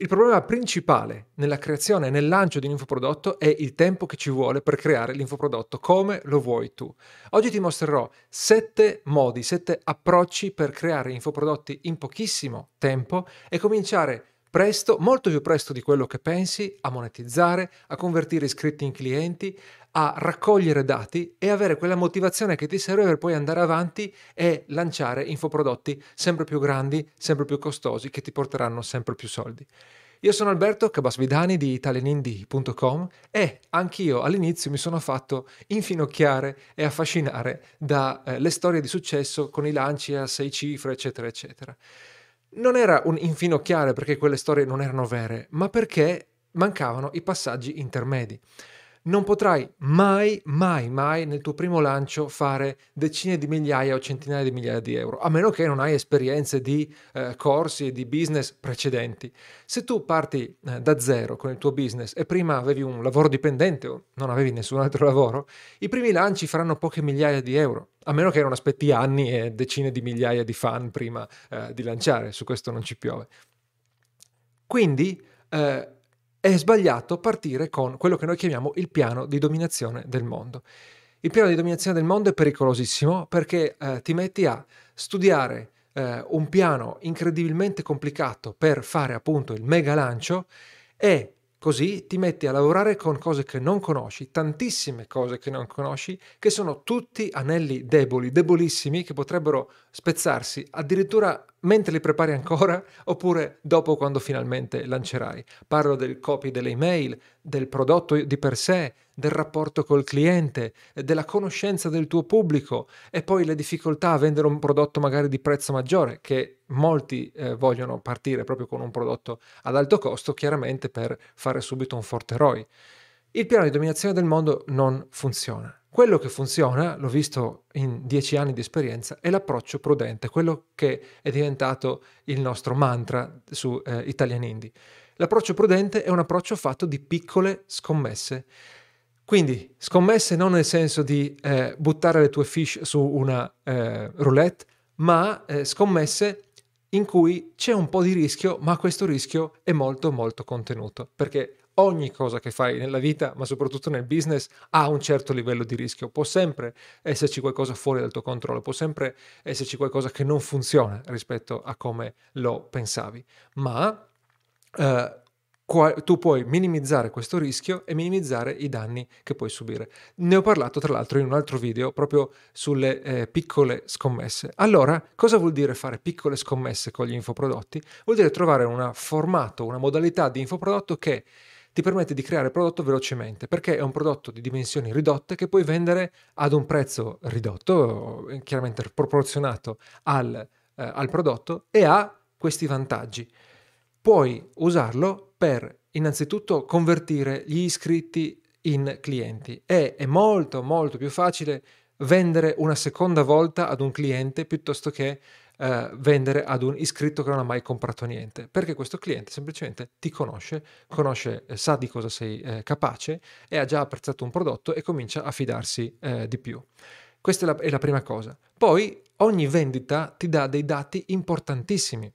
Il problema principale nella creazione e nel lancio di un infoprodotto è il tempo che ci vuole per creare l'infoprodotto come lo vuoi tu. Oggi ti mostrerò sette modi, sette approcci per creare infoprodotti in pochissimo tempo e cominciare presto, molto più presto di quello che pensi, a monetizzare, a convertire iscritti in clienti, a raccogliere dati e avere quella motivazione che ti serve per poi andare avanti e lanciare infoprodotti sempre più grandi, sempre più costosi, che ti porteranno sempre più soldi. Io sono Alberto Cabasvidani di italianindie.com e anch'io all'inizio mi sono fatto infinocchiare e affascinare dalle eh, storie di successo con i lanci a sei cifre, eccetera, eccetera non era un infinocchiare perché quelle storie non erano vere, ma perché mancavano i passaggi intermedi. Non potrai mai, mai, mai nel tuo primo lancio fare decine di migliaia o centinaia di migliaia di euro, a meno che non hai esperienze di eh, corsi e di business precedenti. Se tu parti eh, da zero con il tuo business e prima avevi un lavoro dipendente o non avevi nessun altro lavoro, i primi lanci faranno poche migliaia di euro a meno che non aspetti anni e decine di migliaia di fan prima eh, di lanciare, su questo non ci piove. Quindi eh, è sbagliato partire con quello che noi chiamiamo il piano di dominazione del mondo. Il piano di dominazione del mondo è pericolosissimo perché eh, ti metti a studiare eh, un piano incredibilmente complicato per fare appunto il mega lancio e Così ti metti a lavorare con cose che non conosci, tantissime cose che non conosci, che sono tutti anelli deboli, debolissimi, che potrebbero spezzarsi addirittura mentre li prepari ancora oppure dopo quando finalmente lancerai. Parlo del copy delle email, del prodotto di per sé, del rapporto col cliente, della conoscenza del tuo pubblico e poi le difficoltà a vendere un prodotto magari di prezzo maggiore che molti eh, vogliono partire proprio con un prodotto ad alto costo chiaramente per fare subito un forte ROI. Il piano di dominazione del mondo non funziona. Quello che funziona, l'ho visto in dieci anni di esperienza, è l'approccio prudente, quello che è diventato il nostro mantra su eh, Italian Indie. L'approccio prudente è un approccio fatto di piccole scommesse. Quindi scommesse non nel senso di eh, buttare le tue fish su una eh, roulette, ma eh, scommesse in cui c'è un po' di rischio, ma questo rischio è molto molto contenuto, perché ogni cosa che fai nella vita, ma soprattutto nel business, ha un certo livello di rischio. Può sempre esserci qualcosa fuori dal tuo controllo, può sempre esserci qualcosa che non funziona rispetto a come lo pensavi, ma eh, tu puoi minimizzare questo rischio e minimizzare i danni che puoi subire. Ne ho parlato tra l'altro in un altro video proprio sulle eh, piccole scommesse. Allora, cosa vuol dire fare piccole scommesse con gli infoprodotti? Vuol dire trovare un formato, una modalità di infoprodotto che ti permette di creare prodotto velocemente perché è un prodotto di dimensioni ridotte che puoi vendere ad un prezzo ridotto, chiaramente proporzionato al, eh, al prodotto e ha questi vantaggi. Puoi usarlo per innanzitutto convertire gli iscritti in clienti e è molto molto più facile vendere una seconda volta ad un cliente piuttosto che eh, vendere ad un iscritto che non ha mai comprato niente, perché questo cliente semplicemente ti conosce, conosce, eh, sa di cosa sei eh, capace e ha già apprezzato un prodotto e comincia a fidarsi eh, di più. Questa è la, è la prima cosa. Poi ogni vendita ti dà dei dati importantissimi,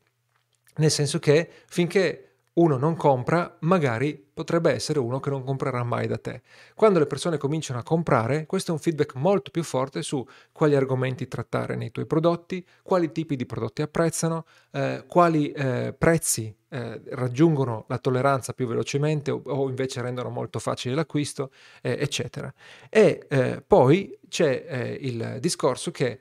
nel senso che finché uno non compra, magari potrebbe essere uno che non comprerà mai da te. Quando le persone cominciano a comprare, questo è un feedback molto più forte su quali argomenti trattare nei tuoi prodotti, quali tipi di prodotti apprezzano, eh, quali eh, prezzi eh, raggiungono la tolleranza più velocemente o, o invece rendono molto facile l'acquisto, eh, eccetera. E eh, poi c'è eh, il discorso che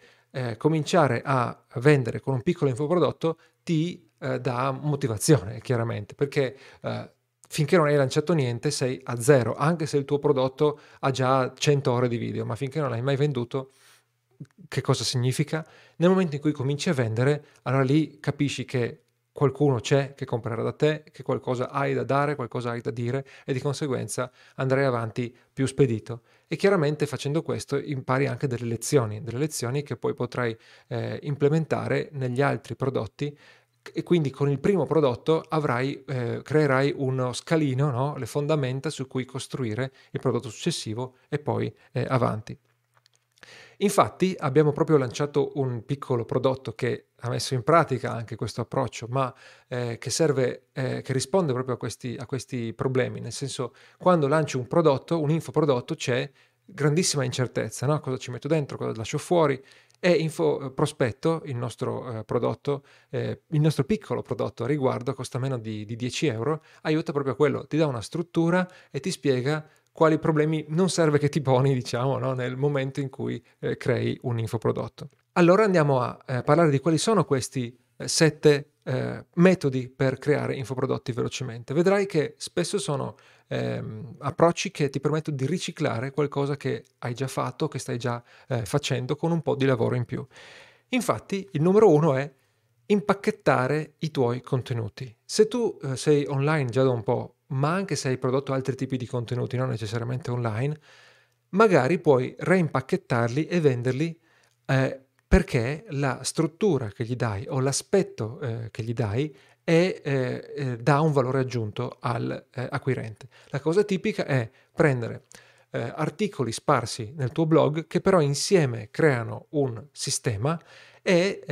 cominciare a vendere con un piccolo infoprodotto ti eh, dà motivazione, chiaramente, perché eh, finché non hai lanciato niente sei a zero, anche se il tuo prodotto ha già 100 ore di video, ma finché non l'hai mai venduto, che cosa significa? Nel momento in cui cominci a vendere, allora lì capisci che qualcuno c'è che comprerà da te, che qualcosa hai da dare, qualcosa hai da dire e di conseguenza andrai avanti più spedito. E chiaramente facendo questo impari anche delle lezioni, delle lezioni che poi potrai eh, implementare negli altri prodotti e quindi con il primo prodotto avrai, eh, creerai uno scalino, no? le fondamenta su cui costruire il prodotto successivo e poi eh, avanti. Infatti abbiamo proprio lanciato un piccolo prodotto che ha messo in pratica anche questo approccio, ma eh, che serve, eh, che risponde proprio a questi, a questi problemi. Nel senso, quando lanci un prodotto, un infoprodotto, c'è grandissima incertezza, no? cosa ci metto dentro, cosa lascio fuori. E Info eh, Prospetto, il nostro eh, prodotto, eh, il nostro piccolo prodotto a riguardo, costa meno di, di 10 euro, aiuta proprio a quello, ti dà una struttura e ti spiega quali problemi non serve che ti poni, diciamo, no? nel momento in cui eh, crei un infoprodotto. Allora andiamo a eh, parlare di quali sono questi eh, sette eh, metodi per creare infoprodotti velocemente. Vedrai che spesso sono ehm, approcci che ti permettono di riciclare qualcosa che hai già fatto, che stai già eh, facendo con un po' di lavoro in più. Infatti, il numero uno è impacchettare i tuoi contenuti. Se tu eh, sei online già da un po', ma anche se hai prodotto altri tipi di contenuti, non necessariamente online, magari puoi reimpacchettarli e venderli eh, perché la struttura che gli dai o l'aspetto eh, che gli dai è, eh, eh dà un valore aggiunto all'acquirente. Eh, la cosa tipica è prendere eh, articoli sparsi nel tuo blog che però insieme creano un sistema e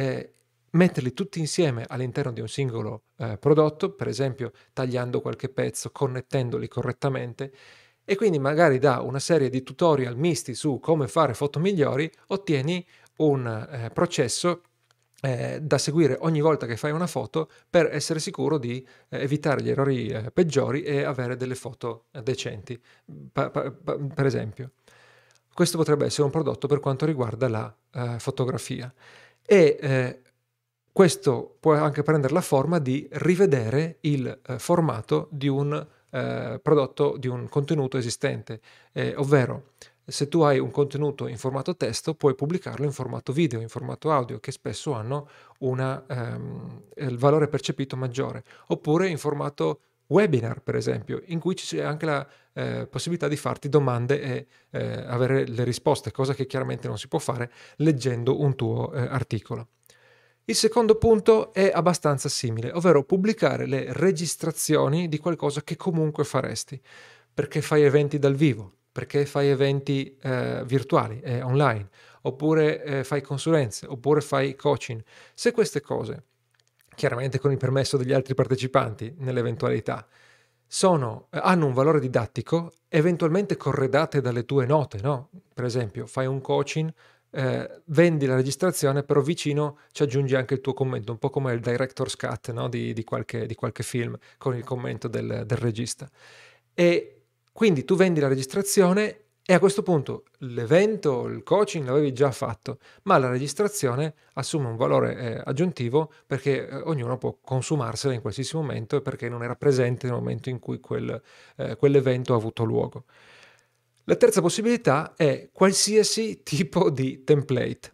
metterli tutti insieme all'interno di un singolo eh, prodotto, per esempio tagliando qualche pezzo, connettendoli correttamente, e quindi magari da una serie di tutorial misti su come fare foto migliori ottieni un eh, processo eh, da seguire ogni volta che fai una foto per essere sicuro di eh, evitare gli errori eh, peggiori e avere delle foto eh, decenti, pa- pa- pa- per esempio. Questo potrebbe essere un prodotto per quanto riguarda la eh, fotografia. E questo può anche prendere la forma di rivedere il eh, formato di un eh, prodotto, di un contenuto esistente, eh, ovvero se tu hai un contenuto in formato testo puoi pubblicarlo in formato video, in formato audio, che spesso hanno una, ehm, il valore percepito maggiore, oppure in formato webinar, per esempio, in cui c'è anche la eh, possibilità di farti domande e eh, avere le risposte, cosa che chiaramente non si può fare leggendo un tuo eh, articolo. Il secondo punto è abbastanza simile, ovvero pubblicare le registrazioni di qualcosa che comunque faresti, perché fai eventi dal vivo, perché fai eventi eh, virtuali, eh, online, oppure eh, fai consulenze, oppure fai coaching. Se queste cose, chiaramente con il permesso degli altri partecipanti nell'eventualità, sono, eh, hanno un valore didattico, eventualmente corredate dalle tue note, no? Per esempio, fai un coaching eh, vendi la registrazione, però vicino ci aggiungi anche il tuo commento, un po' come il director's cut no? di, di, qualche, di, qualche, film con il commento del, del regista. E quindi tu vendi la registrazione e a questo punto l'evento, il coaching l'avevi già fatto, ma la registrazione assume un valore eh, aggiuntivo perché eh, ognuno può consumarsela in qualsiasi momento e perché non era presente nel momento in cui quel, eh, quell'evento ha avuto luogo. La terza possibilità è qualsiasi tipo di template.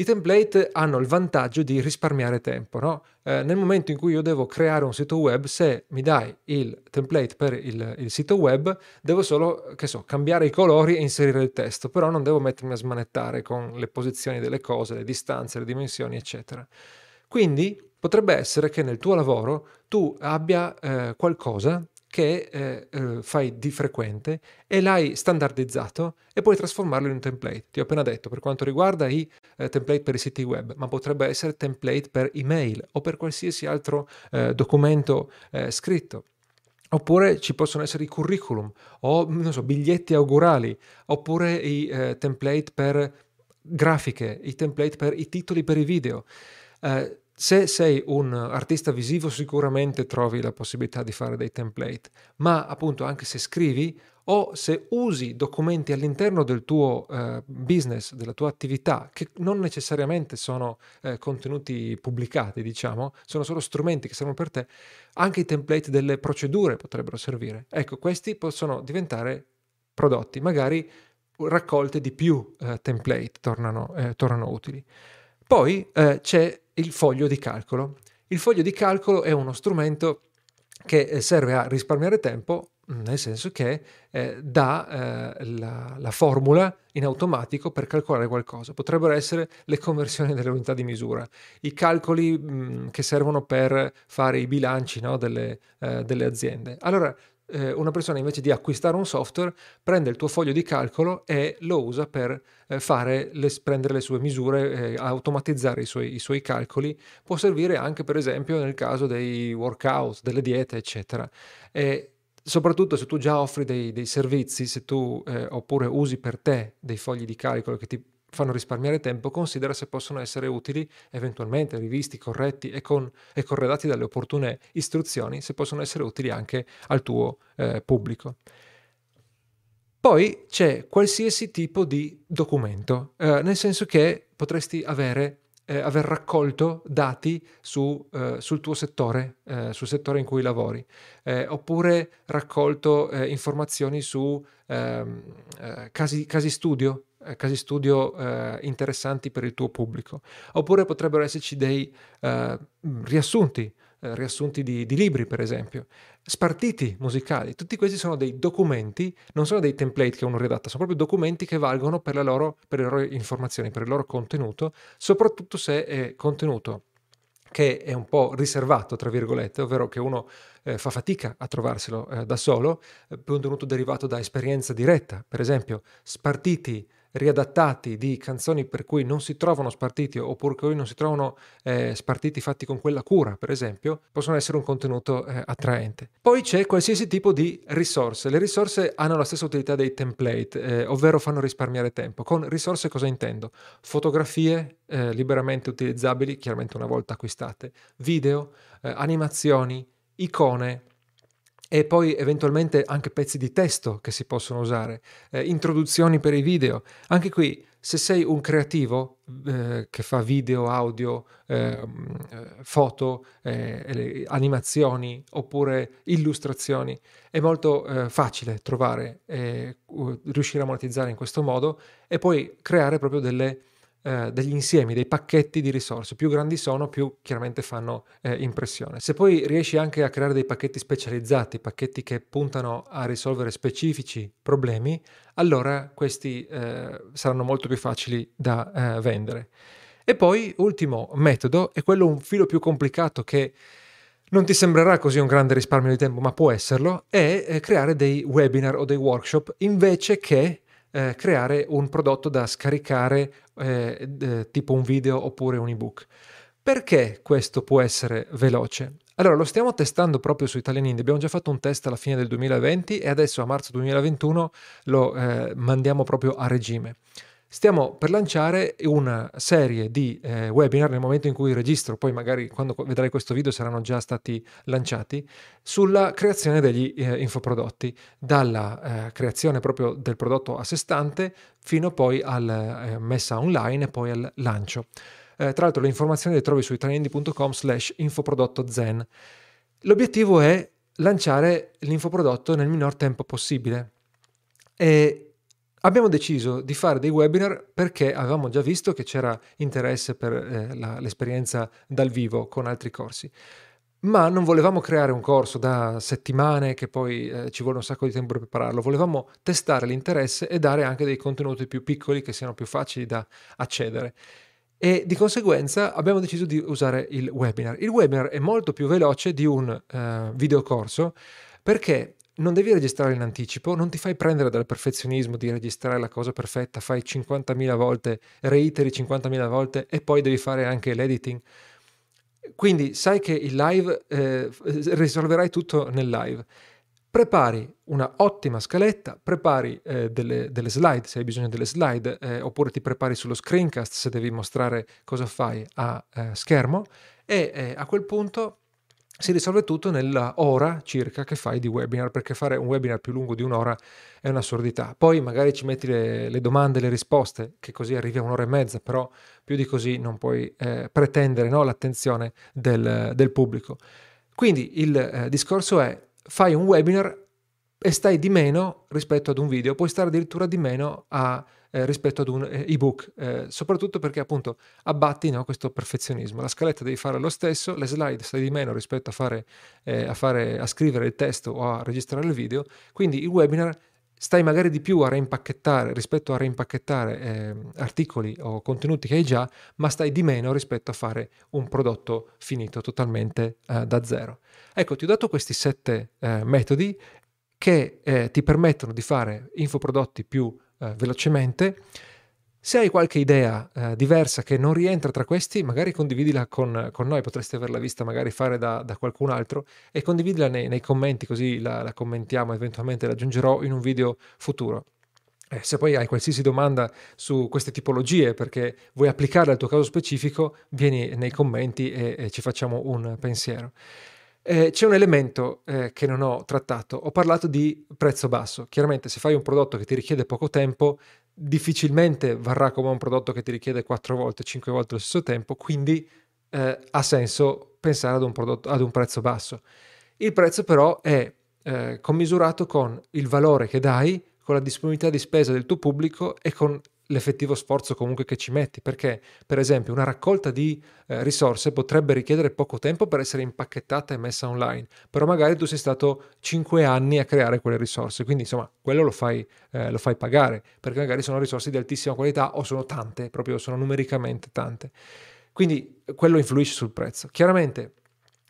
I template hanno il vantaggio di risparmiare tempo. No? Eh, nel momento in cui io devo creare un sito web, se mi dai il template per il, il, sito web, devo solo, so, cambiare i colori e inserire il testo, però non devo mettermi a smanettare con le posizioni delle cose, le distanze, le dimensioni, eccetera. Quindi potrebbe essere che nel tuo lavoro tu abbia eh, qualcosa che eh, eh, fai di frequente e l'hai standardizzato e puoi trasformarlo in un template. Ti ho appena detto per quanto riguarda i eh, template per i siti web, ma potrebbe essere template per email o per qualsiasi altro eh, documento eh, scritto. Oppure ci possono essere i curriculum o so, biglietti augurali, oppure i template per grafiche, i template per i titoli per i video. Uh, se sei un artista visivo sicuramente trovi la possibilità di fare dei template, ma appunto anche se scrivi o se usi documenti all'interno del tuo eh, business, della tua attività, che non necessariamente sono eh, contenuti pubblicati, diciamo, sono solo strumenti che servono per te, anche i template delle procedure potrebbero servire. Ecco, questi possono diventare prodotti, magari raccolte di più eh, template tornano, eh, tornano utili. Poi eh, c'è il foglio di calcolo. Il foglio di calcolo è uno strumento che eh, serve a risparmiare tempo, nel senso che eh, dà eh, la, la, formula in automatico per calcolare qualcosa. Potrebbero essere le conversioni delle unità di misura, i calcoli mh, che servono per fare i bilanci no, delle, eh, delle aziende. Allora, eh, una persona invece di acquistare un software prende il tuo foglio di calcolo e lo usa per eh, le, prendere le sue misure, eh, automatizzare i suoi, i suoi, calcoli. Può servire anche per esempio nel caso dei workout, delle diete, eccetera. E soprattutto se tu già offri dei, dei servizi, se tu eh, oppure usi per te dei fogli di calcolo che ti fanno risparmiare tempo, considera se possono essere utili, eventualmente rivisti, corretti e, con, e corredati dalle opportune istruzioni, se possono essere utili anche al tuo eh, pubblico. Poi c'è qualsiasi tipo di documento, eh, nel senso che potresti avere, eh, aver raccolto dati su, eh, sul tuo settore, eh, sul settore in cui lavori, eh, oppure raccolto informazioni su ehm, casi, casi studio eh, casi studio eh, interessanti per il tuo pubblico. Oppure potrebbero esserci dei eh, riassunti, eh, riassunti di, di, libri, per esempio, spartiti musicali. Tutti questi sono dei documenti, non sono dei template che uno redatta, sono proprio documenti che valgono per, loro, per le loro informazioni, per il loro contenuto, soprattutto se è contenuto che è un po' riservato, tra virgolette, ovvero che uno eh, fa fatica a trovarselo eh, da solo, contenuto derivato da esperienza diretta, per esempio spartiti riadattati di canzoni per cui non si trovano spartiti oppure cui non si trovano eh, spartiti fatti con quella cura, per esempio, possono essere un contenuto eh, attraente. Poi c'è qualsiasi tipo di risorse. Le risorse hanno la stessa utilità dei template, eh, ovvero fanno risparmiare tempo. Con risorse cosa intendo? Fotografie eh, liberamente utilizzabili, chiaramente una volta acquistate, video, eh, animazioni, icone, e poi eventualmente anche pezzi di testo che si possono usare, eh, introduzioni per i video. Anche qui, se sei un creativo eh, che fa video, audio, ehm, eh, foto, eh, animazioni oppure illustrazioni, è molto eh, facile trovare e riuscire a monetizzare in questo modo e poi creare proprio delle eh, degli insiemi, dei pacchetti di risorse. Più grandi sono, più chiaramente fanno eh, impressione. Se poi riesci anche a creare dei pacchetti specializzati, pacchetti che puntano a risolvere specifici problemi, allora questi eh, saranno molto più facili da eh, vendere. E poi, ultimo metodo, è quello un filo più complicato che non ti sembrerà così un grande risparmio di tempo, ma può esserlo, è eh, creare dei webinar o dei workshop invece che eh, creare un prodotto da scaricare eh, eh, tipo un video oppure un ebook. Perché questo può essere veloce? Allora, lo stiamo testando proprio su Italian Indie. Abbiamo già fatto un test alla fine del 2020 e adesso a marzo 2021 lo eh, mandiamo proprio a regime. Stiamo per lanciare una serie di eh, webinar nel momento in cui registro, poi magari quando vedrai questo video saranno già stati lanciati, sulla creazione degli eh, infoprodotti, dalla eh, creazione proprio del prodotto a sé stante fino poi alla eh, messa online e poi al lancio. Eh, tra l'altro le informazioni le trovi su italiandi.com slash infoprodotto zen. L'obiettivo è lanciare l'infoprodotto nel minor tempo possibile. E Abbiamo deciso di fare dei webinar perché avevamo già visto che c'era interesse per eh, la, l'esperienza dal vivo con altri corsi, ma non volevamo creare un corso da settimane che poi eh, ci vuole un sacco di tempo per prepararlo, volevamo testare l'interesse e dare anche dei contenuti più piccoli che siano più facili da accedere. E di conseguenza abbiamo deciso di usare il webinar. Il webinar è molto più veloce di un uh, videocorso perché non devi registrare in anticipo, non ti fai prendere dal perfezionismo di registrare la cosa perfetta, fai 50.000 volte, reiteri 50.000 volte e poi devi fare anche l'editing. Quindi sai che il live eh, risolverai tutto nel live. Prepari una ottima scaletta, prepari eh, delle, delle, slide se hai bisogno delle slide, eh, oppure ti prepari sullo screencast se devi mostrare cosa fai a eh, schermo e eh, a quel punto si risolve tutto nella ora circa che fai di webinar, perché fare un webinar più lungo di un'ora è un'assurdità. Poi magari ci metti le, le domande, le risposte, che così arrivi a un'ora e mezza, però più di così non puoi eh, pretendere no, l'attenzione del, del, pubblico. Quindi il eh, discorso è fai un webinar e stai di meno rispetto ad un video, puoi stare addirittura di meno a eh, rispetto ad un eh, ebook, eh, soprattutto perché appunto abbatti no, questo perfezionismo. La scaletta devi fare lo stesso, le slide stai di meno rispetto a, fare, eh, a, fare, a scrivere il testo o a registrare il video, quindi il webinar stai magari di più a reimpacchettare rispetto a reimpacchettare eh, articoli o contenuti che hai già, ma stai di meno rispetto a fare un prodotto finito totalmente eh, da zero. Ecco, ti ho dato questi sette eh, metodi che eh, ti permettono di fare infoprodotti più eh, velocemente. Se hai qualche idea eh, diversa che non rientra tra questi, magari condividila con, con noi, potresti averla vista magari fare da, da qualcun altro e condividila nei, nei commenti così la, la commentiamo, eventualmente la aggiungerò in un video futuro. Eh, se poi hai qualsiasi domanda su queste tipologie perché vuoi applicare al tuo caso specifico, vieni nei commenti e, e ci facciamo un pensiero. Eh, c'è un elemento eh, che non ho trattato, ho parlato di prezzo basso. Chiaramente se fai un prodotto che ti richiede poco tempo, difficilmente varrà come un prodotto che ti richiede 4 volte, 5 volte lo stesso tempo, quindi eh, ha senso pensare ad un, prodotto, ad un prezzo basso. Il prezzo però è eh, commisurato con il valore che dai, con la disponibilità di spesa del tuo pubblico e con l'effettivo sforzo comunque che ci metti, perché per esempio una raccolta di eh, risorse potrebbe richiedere poco tempo per essere impacchettata e messa online, però magari tu sei stato 5 anni a creare quelle risorse, quindi insomma quello lo fai, eh, lo fai pagare, perché magari sono risorse di altissima qualità o sono tante, proprio sono numericamente tante. Quindi quello influisce sul prezzo. Chiaramente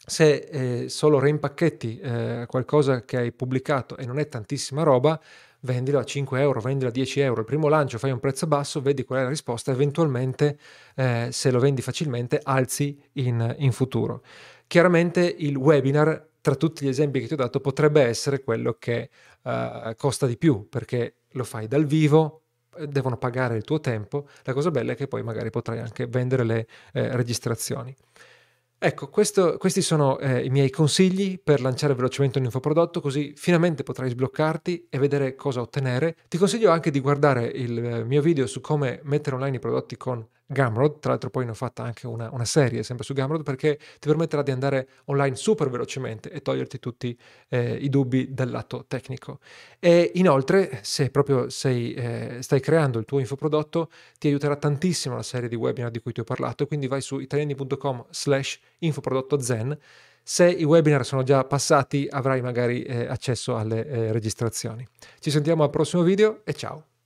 se eh, solo reimpacchetti eh, qualcosa che hai pubblicato e non è tantissima roba, vendilo a 5 euro, vendilo a 10 euro. Il primo lancio fai un prezzo basso, vedi qual è la risposta, eventualmente eh, se lo vendi facilmente alzi in, in futuro. Chiaramente il webinar, tra tutti gli esempi che ti ho dato, potrebbe essere quello che uh, costa di più perché lo fai dal vivo, devono pagare il tuo tempo. La cosa bella è che poi magari potrai anche vendere le eh, registrazioni. Ecco, questo, questi sono eh, i miei consigli per lanciare velocemente un infoprodotto, così finalmente potrai sbloccarti e vedere cosa ottenere. Ti consiglio anche di guardare il eh, mio video su come mettere online i prodotti con Gumroad, tra l'altro poi ne ho fatta anche una, una, serie sempre su Gumroad perché ti permetterà di andare online super velocemente e toglierti tutti eh, i dubbi dal lato tecnico. E inoltre, se proprio sei, eh, stai creando il tuo infoprodotto, ti aiuterà tantissimo la serie di webinar di cui ti ho parlato, quindi vai su italiani.com slash infoprodotto zen. Se i webinar sono già passati avrai magari eh, accesso alle eh, registrazioni. Ci sentiamo al prossimo video e ciao!